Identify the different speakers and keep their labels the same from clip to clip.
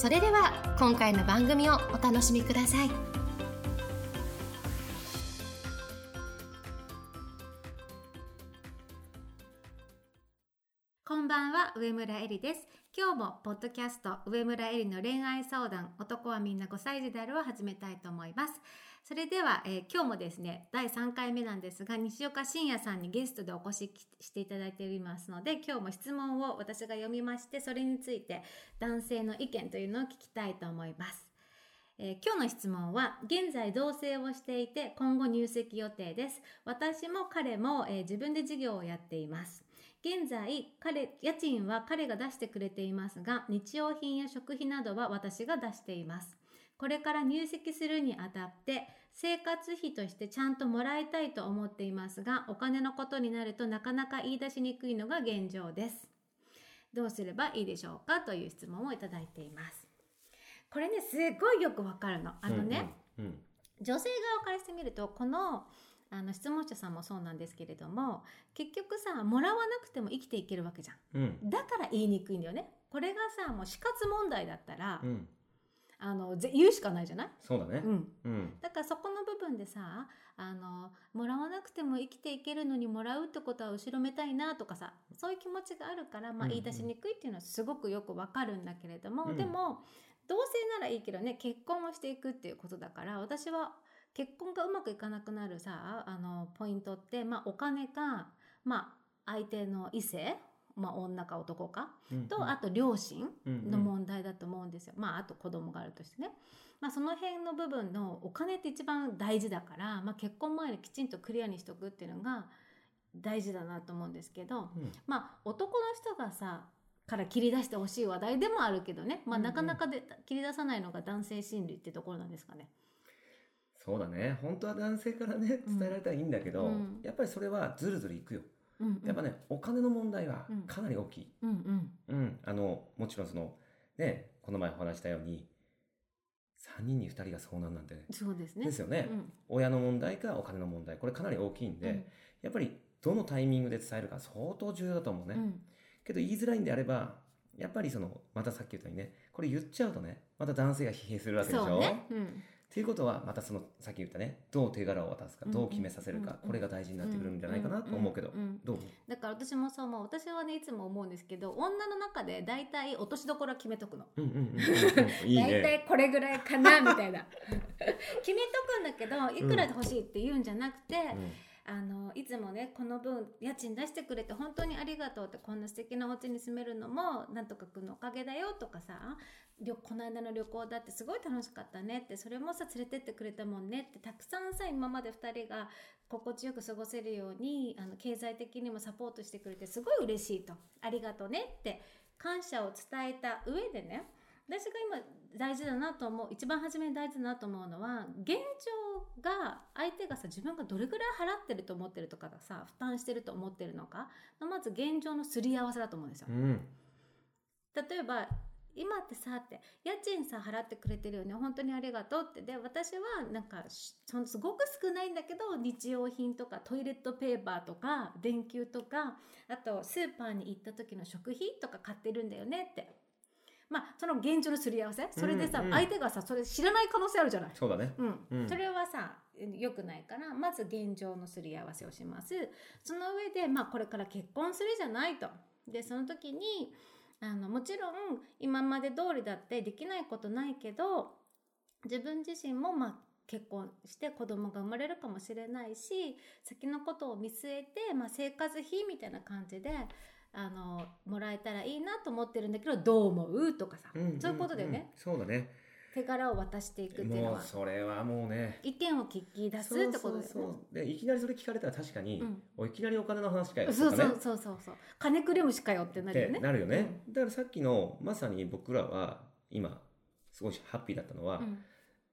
Speaker 1: それでは今回の番組をお楽しみください
Speaker 2: こんばんは、上村えりです。今日もポッドキャスト上村えりの恋愛相談男はみんな5歳児であるを始めたいと思います。それでは、えー今日もですね、第3回目なんですが、西岡真也さんにゲストでお越ししていただいておりますので、今日も質問を私が読みまして、それについて男性の意見というのを聞きたいと思います。えー今日の質問は現在同棲をしていて今後入籍予定です。私も彼も、えー自分で事業をやっています。現在彼家賃は彼が出してくれていますが日用品や食費などは私が出しています。これから入籍するにあたって生活費としてちゃんともらいたいと思っていますがお金のことになるとなかなか言い出しにくいのが現状です。どうすればいいでしょうかという質問をいただいています。これねすごいよくわかるの。あのね、
Speaker 3: うんうん。
Speaker 2: 女性側からしてみるとこのあの質問者さんもそうなんですけれども結局さもらわなくても生きていけるわけじゃん。
Speaker 3: うん。
Speaker 2: だから言いにくいんだよね。これがさもう死活問題だったら、
Speaker 3: うん
Speaker 2: あのぜ言うしかないじゃない、
Speaker 3: そうだね。
Speaker 2: うん、
Speaker 3: うん。
Speaker 2: だからそこの部分でさあのもらわなくても生きていけるのにもらうってことは後ろめたいなとかさそういう気持ちがあるから、まあ、言い出しにくいっていうのはすごくよくわかるんだけれども、
Speaker 3: うん。
Speaker 2: でも同棲ならいいけどね結婚をしていくっていうことだから私は結婚がうまくいかなくなるさあのポイントって、まあ、お金か、まあ、相手の異性、まあ、女か男か
Speaker 3: うん
Speaker 2: とあと両親
Speaker 3: うん
Speaker 2: の問題だと思うんですよ。まああと子供があるとしてね。まあその辺の部分のお金って一番大事だから、まあ結婚前にきちんとクリアにしとくっていうのが大事だなと思うんですけど、
Speaker 3: うん。
Speaker 2: まあ男の人がさから切り出してほしい話題でもあるけどね、まあ
Speaker 3: うんうん。
Speaker 2: なかなかで切り出さないのが男性心理ってところなんですかね。
Speaker 3: そうだね。本当は男性からね
Speaker 2: うん
Speaker 3: 伝えられたらいいんだけど、
Speaker 2: うん。
Speaker 3: やっぱりそれはずるずるいくよ
Speaker 2: うんうん、
Speaker 3: やっぱねお金の問題は
Speaker 2: うん。
Speaker 3: かなり大きい。
Speaker 2: うんうん。
Speaker 3: うん。あのもちろんそのねこの前お話したように3人に2人が遭難なんてね。
Speaker 2: そうですね。
Speaker 3: ですよね、
Speaker 2: うん。
Speaker 3: 親の問題かお金の問題これかなり大きいんで、
Speaker 2: うん。
Speaker 3: やっぱりどのタイミングで伝えるか相当重要だと思うね、
Speaker 2: うん。
Speaker 3: けど言いづらいんであればやっぱりそのまたさっき言ったようにねこれ言っちゃうとねまた男性が疲弊するわけでしょ。
Speaker 2: そうね。うん
Speaker 3: っていうことはまたそのさっき言ったねどう手柄を渡すか
Speaker 2: うん
Speaker 3: どう決めさせるか、
Speaker 2: うん
Speaker 3: これが大事になってくるんじゃないかなと思うけど、
Speaker 2: んん。
Speaker 3: どう
Speaker 2: だから私もそう思う。私はねいつも思うんですけど女の中で大体落としどころは決めとくの。大
Speaker 3: ね。
Speaker 2: 体これぐらいかなみたいな。決めとくんだけどいくらで欲しいって言うんじゃなくて、あのいつもねこの分家賃出してくれて本当にありがとうってこんな素敵なお家に住めるのもなんとかくんのおかげだよとかさこの間の旅行だってすごい楽しかったねってそれもさ連れてってくれたもんねってたくさんさ今まで2人が心地よく過ごせるようにあの経済的にもサポートしてくれてすごい嬉しいと。ありがとうねって感謝を伝えた上でね私が今大事だなと思う一番初めに大事だなと思うのは現状が相手がさ自分がどれぐらい払ってると思ってるとかがさ負担してると思ってるのかのまず現状のすり合わせだと思うんですよ。
Speaker 3: う。ん。
Speaker 2: 例えば今ってさって家賃さ払ってくれてるよね本当にありがとうって。で私はなんかしそのすごく少ないんだけど日用品とかトイレットペーパーとか電球とかあとスーパーに行った時の食費とか買ってるんだよねってまあその現状のすり合わせ？それでさ、
Speaker 3: うん。うん
Speaker 2: 相手がさそれ知らない可能性あるじゃない？
Speaker 3: そうだね。
Speaker 2: うん。
Speaker 3: うん。
Speaker 2: それはさ良くないからまず現状のすり合わせをします。その上で、まあ、これから結婚するじゃないと。でその時にあのもちろん今まで通りだってできないことないけど自分自身もまあ結婚して子供が生まれるかもしれないし先のことを見据えて、まあ、生活費みたいな感じであのもらえたらいいなと思ってるんだけどどう思う？とかさ、
Speaker 3: んんん
Speaker 2: そういうことだよね。
Speaker 3: そうだね。
Speaker 2: 手柄を渡していくっていうの
Speaker 3: もう
Speaker 2: は
Speaker 3: それはもうね。
Speaker 2: 意見を聞き出すってことだよね。
Speaker 3: そうそうそう。でいきなりそれ聞かれたら確かに、
Speaker 2: うん。
Speaker 3: おいきなりお金の話かよとかね。
Speaker 2: そうそうそうそうそう。金くれ虫かよってなるよね。
Speaker 3: なるよね、だからさっきのまさに僕らは今すごいハッピーだったのは、
Speaker 2: うん。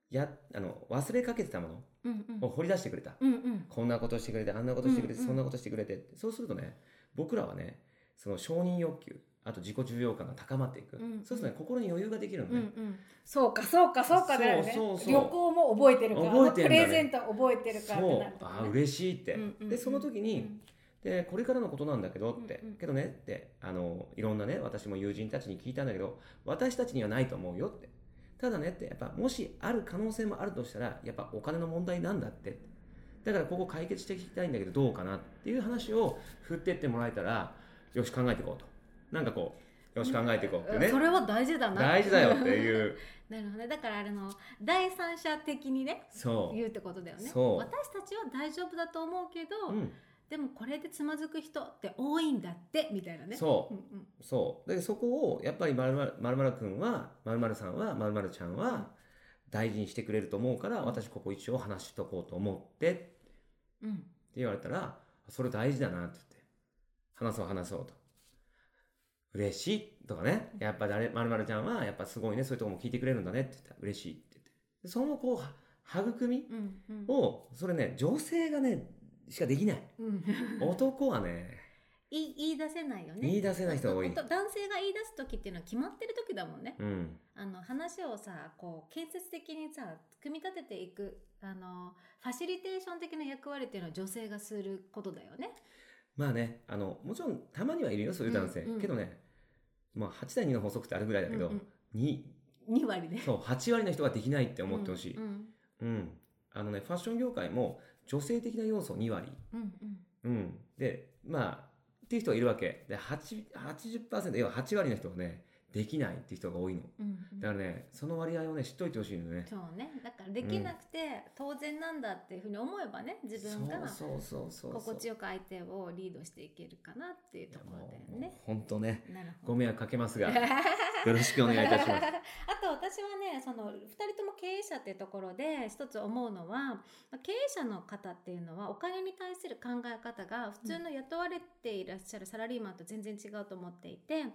Speaker 3: やあの忘れかけてたも
Speaker 2: うんうん。
Speaker 3: のを掘り出してくれた、
Speaker 2: うんうん。
Speaker 3: こんなことしてくれてあんなことしてくれて、
Speaker 2: うんうん
Speaker 3: そんなことしてくれて。そうするとね僕らはねその承認欲求あと自己重要感が高まっていく、
Speaker 2: うん。うん
Speaker 3: そうするとね心に余裕ができるの
Speaker 2: うんう
Speaker 3: ね、
Speaker 2: ん。そうかそうかそうかだよね。
Speaker 3: そうそう。
Speaker 2: 旅行も覚えてるから
Speaker 3: 覚えてんだね。
Speaker 2: プレゼント覚えてるからってなるね。
Speaker 3: あ嬉しいって、
Speaker 2: うんうんうん
Speaker 3: でその時に、でこれからのことなんだけどって、
Speaker 2: うんうん。
Speaker 3: けどねってあのいろんなね私も友人たちに聞いたんだけど私たちにはないと思うよって。ただねってやっぱもしある可能性もあるとしたらやっぱお金の問題なんだって。だからここ解決していきたいんだけどどうかなっていう話を振ってってもらえたらよし考えていこうと。なんかこうよし考えていこうってね。
Speaker 2: それは大事だな。
Speaker 3: 大事だよっていう。
Speaker 2: なるほどね。だからあの第三者的にね
Speaker 3: そう。
Speaker 2: 言うってことだよね。
Speaker 3: そう。
Speaker 2: 私たちは大丈夫だと思うけど、
Speaker 3: うん、
Speaker 2: でもこれでつまずく人って多いんだってみたいなね。
Speaker 3: そう。
Speaker 2: うんうん。
Speaker 3: そう。で、そこを、やっぱりまるまるくんは、まるまるさんは、まるまるちゃんは、大事にしてくれると思うから、私ここ一応話しとこうと思って、って
Speaker 2: うん
Speaker 3: 言われたら、それ大事だなって、話そう話そうと。嬉しいとかね。やっぱ誰、まるまるちゃんは、やっぱすごいね、そういうとこも聞いてくれるんだねって言ったら、嬉しいって言って。でその、こう、は育みを、それね、女性がね、しかできない。
Speaker 2: うん
Speaker 3: 男はね、
Speaker 2: 言い言い出せないよね
Speaker 3: 言い出せない人が多い
Speaker 2: お。男性が言い出す時っていうのは決まってる時だもんね、
Speaker 3: うん。
Speaker 2: あの話をさこう建設的にさ組み立てていくあのファシリテーション的な役割っていうのは女性がすることだよね。
Speaker 3: まあね、あの、もちろんたまにはいるよ、そういう男性。
Speaker 2: うんうん
Speaker 3: けどね、まあ8対2の法則ってあるぐらいだけど、
Speaker 2: うん
Speaker 3: に
Speaker 2: うん、2割ね。
Speaker 3: そう、8割の人ができないって思ってほしい。
Speaker 2: う
Speaker 3: うん。
Speaker 2: ん
Speaker 3: あのね、ファッション業界も女性的な要素2割。
Speaker 2: うんうん
Speaker 3: うん。で、まあ、っていう人がいるわけ。で、8 80%、要は8割の人がね、できないって人が多いの。
Speaker 2: うんうん
Speaker 3: だからね、その割合をね、知っといてほしいのね。
Speaker 2: そうねだからできなくて当然なんだっていうふうに思えばね自分が。心地よく相手をリードしていけるかなっていうところだよね。
Speaker 3: 本当ね、ご迷惑かけますが、よろしくお願いいたします。
Speaker 2: と私はねその2人とも経営者っていうところで一つ思うのは経営者の方っていうのはお金に対する考え方が普通の雇われていらっしゃるサラリーマンと全然違うと思っていて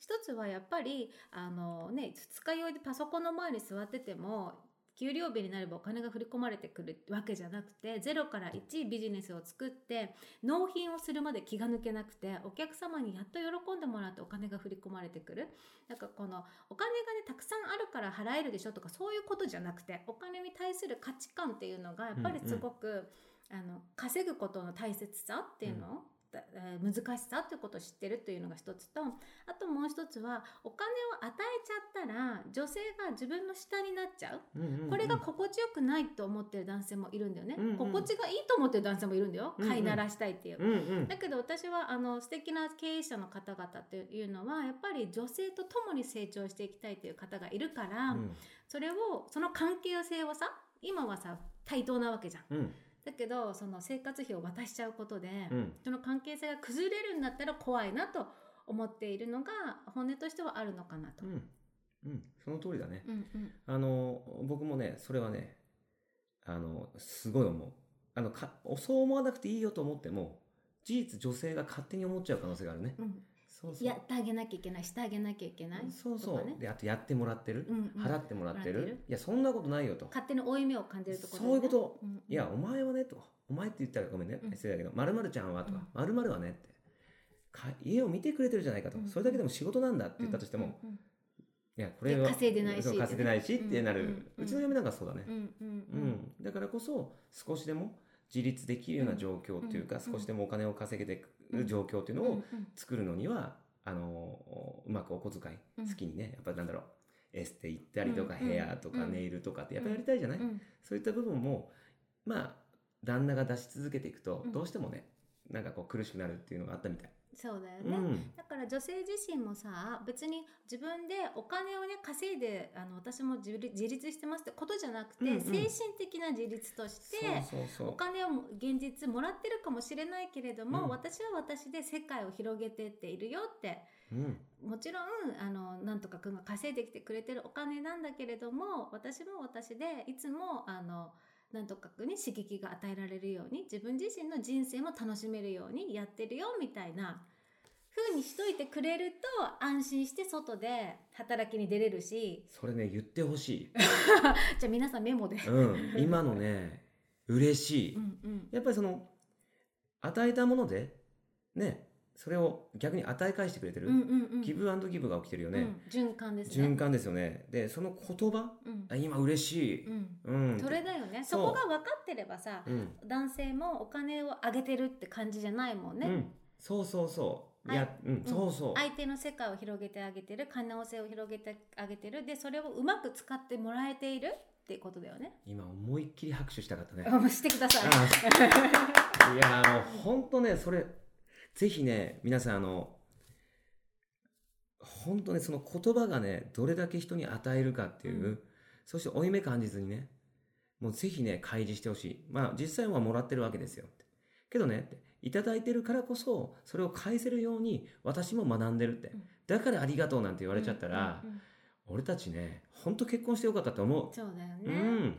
Speaker 2: 一つはやっぱりあの、ね、二日酔いでパソコンの前に座ってても給料日になればお金が振り込まれてくるわけじゃなくて0から1ビジネスを作って納品をするまで気が抜けなくてお客様にやっと喜んでもらってお金が振り込まれてくる。なんかこのお金がねたくさんあるから払えるでしょとかそういうことじゃなくてお金に対する価値観っていうのがやっぱりすごく、あの稼ぐことの大切さっていうのを、だえー難しさっていうことを知ってるというのが一つとあともう一つはお金を与えちゃったら女性が自分の下になっちゃう。
Speaker 3: うんうんうん。
Speaker 2: これが心地よくないと思ってる男性もいるんだよね、
Speaker 3: うんうん。
Speaker 2: 心地がいいと思ってる男性もいるんだよ。
Speaker 3: うんうん。
Speaker 2: 飼いならしたいっていう、
Speaker 3: うんうん。
Speaker 2: だけど私はあの素敵な経営者の方々っていうのはやっぱり女性と共に成長していきたいという方がいるから、
Speaker 3: うん。
Speaker 2: それをその関係性をさ今はさ対等なわけじゃん。
Speaker 3: うん
Speaker 2: だけどその生活費を渡しちゃうことで、
Speaker 3: うん
Speaker 2: その関係性が崩れるんだったら怖いなと思っているのが本音としてはあるのかなと。
Speaker 3: うんうんその通りだね。
Speaker 2: うんうん
Speaker 3: あの僕もねそれはねあのすごい思う。あのかそう思わなくていいよと思っても事実女性が勝手に思っちゃう可能性があるね。
Speaker 2: うん
Speaker 3: そうそう。
Speaker 2: やってあげなきゃいけないしてあげなきゃいけない
Speaker 3: そうそう。
Speaker 2: ね。
Speaker 3: であとやってもらってる、
Speaker 2: うんうん。
Speaker 3: 払って
Speaker 2: もらってる？
Speaker 3: いやそんなことないよと。
Speaker 2: 勝手に負い目を感じるところだ
Speaker 3: そういうこと。
Speaker 2: んん。
Speaker 3: いやお前はねと。お前って言ったらごめんね。
Speaker 2: うん。
Speaker 3: 失礼だけどまるまるちゃんはとか
Speaker 2: うん。
Speaker 3: まるまるはねって。か家を見てくれてるじゃないかと、
Speaker 2: うん
Speaker 3: それだけでも仕事なんだって言ったとしても、
Speaker 2: うんうん
Speaker 3: いやこれは
Speaker 2: で稼いでないし。
Speaker 3: 稼いでないしってなる、
Speaker 2: う
Speaker 3: うん
Speaker 2: うん。
Speaker 3: ちの嫁なんかそうだね、
Speaker 2: うんうん
Speaker 3: う
Speaker 2: うん。ん
Speaker 3: だからこそ少しでも自立できるような状況っていうか、
Speaker 2: うん
Speaker 3: 少しでもお金を稼げていく状況っていうのを作るのには、あのうまくお小遣い、
Speaker 2: うん。
Speaker 3: 好きにねやっぱりなんだろうエステ行ったりとか、
Speaker 2: うん
Speaker 3: ヘアとか
Speaker 2: うん。
Speaker 3: ネイルとかってやっぱりやりたいじゃない、
Speaker 2: うん。
Speaker 3: そういった部分もまあ旦那が出し続けていくと、
Speaker 2: うん。
Speaker 3: どうしてもねなんかこう苦しくなるっていうのがあったみたい。
Speaker 2: そうだよね、
Speaker 3: うん。
Speaker 2: だから女性自身もさ別に自分でお金をね稼いであの私も自立自立してますってことじゃなくて、
Speaker 3: うんうん。
Speaker 2: 精神的な自立としてお金を現実もらってるかもしれないけれども、
Speaker 3: うん。
Speaker 2: 私は私で世界を広げてっているよって。
Speaker 3: うん。
Speaker 2: もちろんあのなんとかくんが稼いできてくれてるお金なんだけれども私も私でいつもあのなんとかくんに刺激が与えられるように自分自身の人生も楽しめるようにやってるよみたいな風にしといてくれると安心して外で働きに出れるし。
Speaker 3: それね言ってほしい、
Speaker 2: じゃあ皆さんメモで。
Speaker 3: うん、今のね嬉しい、
Speaker 2: うんうん。
Speaker 3: やっぱりその与えたものでねそれを逆に与え返してくれてる、
Speaker 2: うんうんうん。
Speaker 3: ギブアンドギブが起きてるよね、
Speaker 2: うん。循環ですね。
Speaker 3: 循環ですよね。でその言葉
Speaker 2: うん。
Speaker 3: あ今嬉しい、
Speaker 2: うん。
Speaker 3: うん。
Speaker 2: それだよね。
Speaker 3: そ
Speaker 2: こが分かってればさ、
Speaker 3: うん。
Speaker 2: 男性もお金をあげてるって感じじゃないもんね。
Speaker 3: うん、そうそうそう。い
Speaker 2: あ
Speaker 3: や、うん、そうそう、
Speaker 2: 相手の世界を広げてあげてる可能性を広げてあげてる。でそれをうまく使ってもらえているっていうことだよね。
Speaker 3: 今思いっきり拍手したかったね。
Speaker 2: あしてください。
Speaker 3: あいやあの本当ねそれぜひね皆さんあの本当ねその言葉がねどれだけ人に与えるかっていう、
Speaker 2: うん。
Speaker 3: そして負い目感じずにねもうぜひね開示してほしい。まあ実際はもらってるわけですよ。けどねっていただいてるからこそそれを返せるように私も学んでるって、
Speaker 2: うん。
Speaker 3: だからありがとうなんて言われちゃったら、俺たちね本当結婚してよかったと思う、
Speaker 2: そうだよ
Speaker 3: う
Speaker 2: ね。
Speaker 3: ん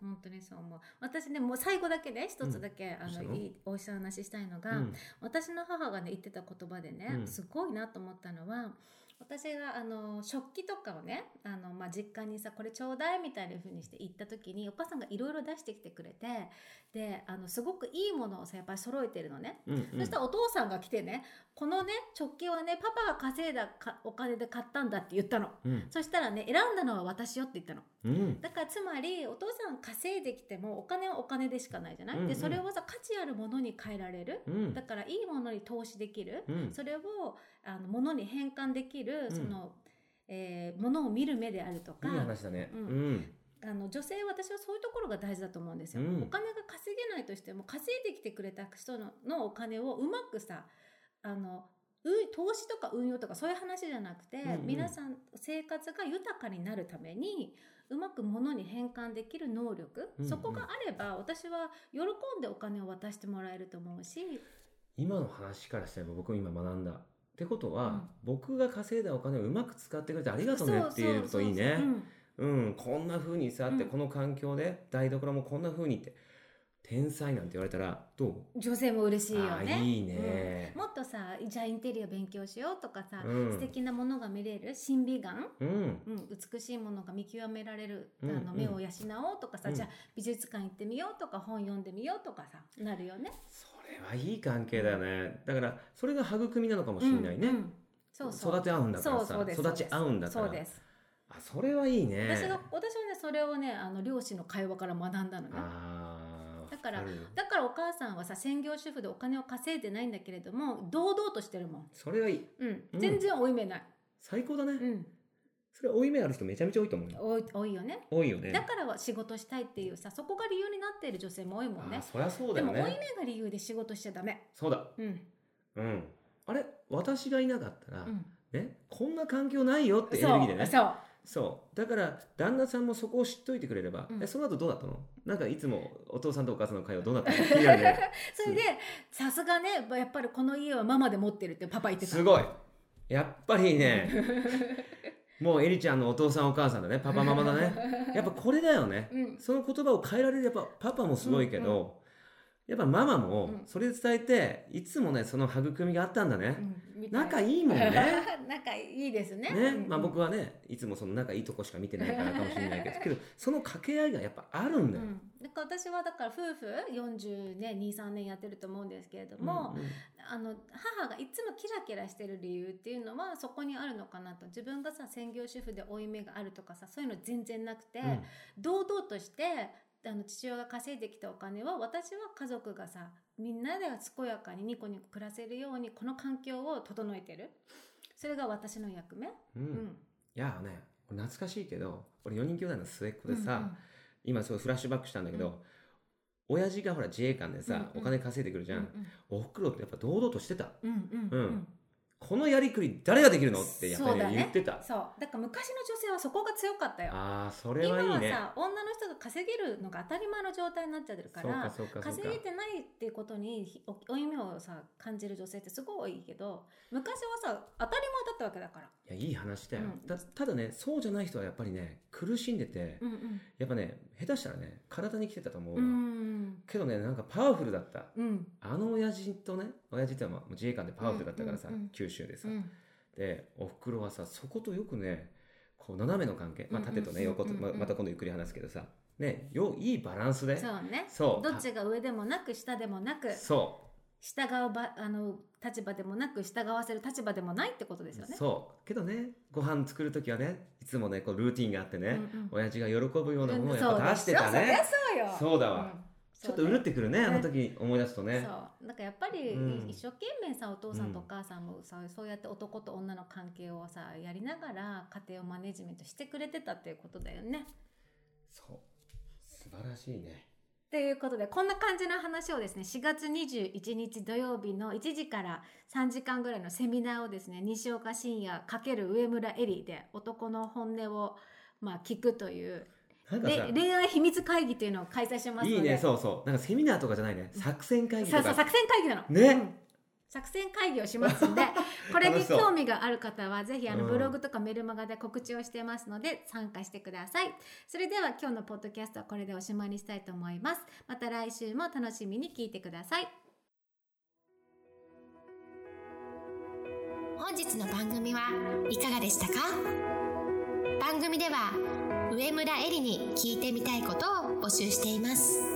Speaker 2: 本当にそう思う。私ねもう最後だけね一つだけ、
Speaker 3: うしたの？
Speaker 2: のいいおいしい話したいのが、
Speaker 3: うん。
Speaker 2: 私の母がね言ってた言葉でね、
Speaker 3: うん。
Speaker 2: すごいなと思ったのは私があの食器とかをねあの、まあ、実家にさこれちょうだいみたいな風にして行った時にお母さんがいろいろ出してきてくれてであのすごくいいものをさやっぱり揃えてるのね。
Speaker 3: うんうん。
Speaker 2: そしたらお父さんが来てねこのね食器はねパパが稼いだかお金で買ったんだって言ったの。
Speaker 3: うん。
Speaker 2: そしたらね選んだのは私よって言ったの。
Speaker 3: うん。
Speaker 2: だからつまりお父さん稼いできてもお金はお金でしかないじゃない、
Speaker 3: うんうん。
Speaker 2: でそれをさ価値あるものに変えられる、
Speaker 3: うん。
Speaker 2: だからいいものに投資できる、
Speaker 3: うん。
Speaker 2: それをあの物に変換できる、
Speaker 3: うん。
Speaker 2: その、えー、物を見る目であるとか
Speaker 3: いい話だね。
Speaker 2: う
Speaker 3: うん。ん。
Speaker 2: あの女性私はそういうところが大事だと思うんですよ、
Speaker 3: うん。
Speaker 2: お金が稼げないとしても稼いできてくれた人ののお金をうまくさあのう投資とか運用とかそういう話じゃなくて、
Speaker 3: うんうん。
Speaker 2: 皆さん生活が豊かになるためにうまく物に変換できる能力、
Speaker 3: うんうん。
Speaker 2: そこがあれば私は喜んでお金を渡してもらえると思うし、
Speaker 3: 今の話からしたら僕も今学んだ。ってことは、
Speaker 2: うん。
Speaker 3: 僕が稼いだお金をうまく使ってくれてありがとうねって言えるといいね。うん、こんな風にさって、
Speaker 2: うん。
Speaker 3: この環境で台所もこんな風にって天才なんて言われたらどう？
Speaker 2: うん女性も嬉しいよ
Speaker 3: あ
Speaker 2: ね。
Speaker 3: ーいいね。
Speaker 2: うん。もっとさじゃあインテリア勉強しようとかさ、
Speaker 3: うん。
Speaker 2: 素敵なものが見れる審美眼？
Speaker 3: うん。
Speaker 2: うん、美しいものが見極められる、
Speaker 3: うん
Speaker 2: あの目を養おうとかさ、
Speaker 3: うん。
Speaker 2: じゃあ美術館行ってみようとか本読んでみようとかさなるよね。
Speaker 3: それはいい関係だよね。だからそれが育みなのかもしれないね、
Speaker 2: そうそう。
Speaker 3: 育て合うんだからさ
Speaker 2: そうそうです
Speaker 3: 育ち合うんだから。
Speaker 2: そうです。
Speaker 3: あそれはいいね。
Speaker 2: 私が私はねそれをねあの両親の会話から学んだのね。
Speaker 3: あー。
Speaker 2: だからだからお母さんはさ専業主婦でお金を稼いでないんだけれども堂々としてるもん。
Speaker 3: それはいい。
Speaker 2: うん。
Speaker 3: うん。
Speaker 2: 全然負い目ない。
Speaker 3: 最高だね、
Speaker 2: うん。
Speaker 3: それは負い目ある人めちゃめちゃ多いと思うよ。
Speaker 2: 多い多いよね。
Speaker 3: 多いよね。
Speaker 2: だからは仕事したいっていうさそこが理由になっている女性も多いもんね。
Speaker 3: そりゃそうだ
Speaker 2: でも
Speaker 3: よね
Speaker 2: 負い目が理由で仕事しちゃダメ。
Speaker 3: そうだ。
Speaker 2: うん。
Speaker 3: うん。あれ？私がいなかったら、
Speaker 2: うん。
Speaker 3: ね？こんな環境ないよってエネルギーでね。
Speaker 2: そう
Speaker 3: そう。だから旦那さんもそこを知っといてくれれば、
Speaker 2: うん。
Speaker 3: えその後どうだったの？なんかいつもお父さんとお母さんの会話どうだったの？
Speaker 2: それでさすがねやっぱりこの家はママで持ってるってパパ言ってた。
Speaker 3: すごい。やっぱりねもうエリちゃんのお父さんお母さんだね。パパママだね。やっぱこれだよね。
Speaker 2: うん。
Speaker 3: その言葉を変えられるやっぱパパもすごいけど、やっぱママも
Speaker 2: うん。
Speaker 3: それで伝えていつもねその育みがあったんだね、
Speaker 2: うんみたい
Speaker 3: 仲いいもんね。
Speaker 2: 仲いいですね。
Speaker 3: ね、
Speaker 2: うん。
Speaker 3: まあ僕はねいつもその仲いいとこしか見てないからかもしれないけどけど その掛け合いがやっぱあるんだよ、
Speaker 2: うん、だから私はだから夫婦40年23年やってると思うんですけれども、
Speaker 3: うんうん。
Speaker 2: あの母がいつもキラキラしてる理由っていうのはそこにあるのかなと。自分がさ専業主婦で負い目があるとかさそういうの全然なくて、
Speaker 3: うん。
Speaker 2: 堂々としてあの父親が稼いできたお金を私は家族がさみんなで健やかにニコニコ暮らせるようにこの環境を整えてる。それが私の役目、
Speaker 3: うん。
Speaker 2: うん。
Speaker 3: いやね俺懐かしいけど俺4人兄弟の末っ子でさ、
Speaker 2: うん
Speaker 3: 今すごいフラッシュバックしたんだけど、
Speaker 2: うん。
Speaker 3: 親父がほら自衛官でさ、
Speaker 2: うんうん。
Speaker 3: お金稼いでくるじゃん、おふくろってやっぱ堂々としてた。
Speaker 2: うんうんうん。
Speaker 3: うんこのやりくり誰ができるのってやっぱり、ね
Speaker 2: そうだね。
Speaker 3: 言ってた。
Speaker 2: そう。だから昔の女性はそこが強かったよ。
Speaker 3: ああそれ
Speaker 2: 今
Speaker 3: はいいね。
Speaker 2: はさ女の人が稼げるのが当たり前の状態になっちゃってるか
Speaker 3: ら
Speaker 2: 稼げてないっていうことにひお負い目をさ感じる女性ってすごい多いけど昔はさ当たり前だったわけだから。
Speaker 3: いやいい話だよ、
Speaker 2: うん。
Speaker 3: たただねそうじゃない人はやっぱりね苦しんでて、
Speaker 2: うん
Speaker 3: やっぱね下手したらね体に来てたと思うわ、
Speaker 2: うん。うん
Speaker 3: けどねなんかパワフルだった。
Speaker 2: うん。
Speaker 3: あの親父とね親父ってまあ自衛官でパワフルだったからさ、
Speaker 2: うんうんうん。
Speaker 3: 九州でさ、
Speaker 2: うん。
Speaker 3: でおふくろはさそことよくねこう斜めの関係、まあ、
Speaker 2: うんうん
Speaker 3: 縦とね横と、
Speaker 2: うんうんうん。
Speaker 3: ままた今度ゆっくり話すけどさねよいいバランスで。
Speaker 2: そうね。
Speaker 3: そう。
Speaker 2: どっちが上でもなく下でもなく
Speaker 3: そ
Speaker 2: 従うばあの立場でもなく従わせる立場でもないってことですよ
Speaker 3: う、
Speaker 2: ね。
Speaker 3: そう。けどねご飯作る時はねいつもねこうルーティンがあってね、
Speaker 2: うんうん。
Speaker 3: 親父が喜ぶようなものをやっぱ出してたね。
Speaker 2: そうよ。
Speaker 3: そうだわ。
Speaker 2: ん。
Speaker 3: ちょっとうるってくるねあの時思い出すとね。
Speaker 2: そう。なんかやっぱり
Speaker 3: うん。
Speaker 2: 一生懸命さお父さんとお母さんもさ、そうやって男と女の関係をさやりながら家庭をマネジメントしてくれてたっていうことだよね。
Speaker 3: そう。素晴らしいね
Speaker 2: ということでこんな感じの話をですね4月21日土曜日の1時から3時間ぐらいのセミナーをですね西岡信也×上村エリで男の本音をまあ聞くという恋愛秘密会議というのを開催しますので。
Speaker 3: いいねそうそう。なんかセミナーとかじゃないね。作戦会議とか。
Speaker 2: そうそう作戦会議なの。
Speaker 3: ね。
Speaker 2: うん作戦会議をしますので これに興味がある方はぜひあの
Speaker 3: うん。
Speaker 2: ブログとかメルマガで告知をしてますので参加してください。それでは今日のポッドキャストはこれでおしまいにしたいと思います。また来週も楽しみに聞いてください。
Speaker 1: 本日の番組はいかがでしたか？番組では上村えりに聞いてみたいことを募集しています